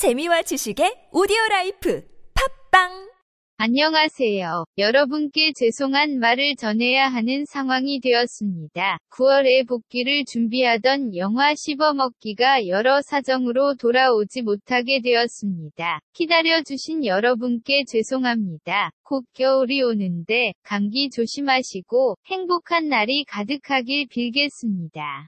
재미와 지식의 오디오 라이프 팟빵 안녕하세요. 여러분께 죄송한 말을 전해야 하는 상황이 되었습니다. 9월에 복귀를 준비하던 영화 씹어먹기가 여러 사정으로 돌아오지 못하게 되었습니다. 기다려주신 여러분께 죄송합니다. 곧 겨울이 오는데 감기 조심하시고 행복한 날이 가득하길 빌겠습니다.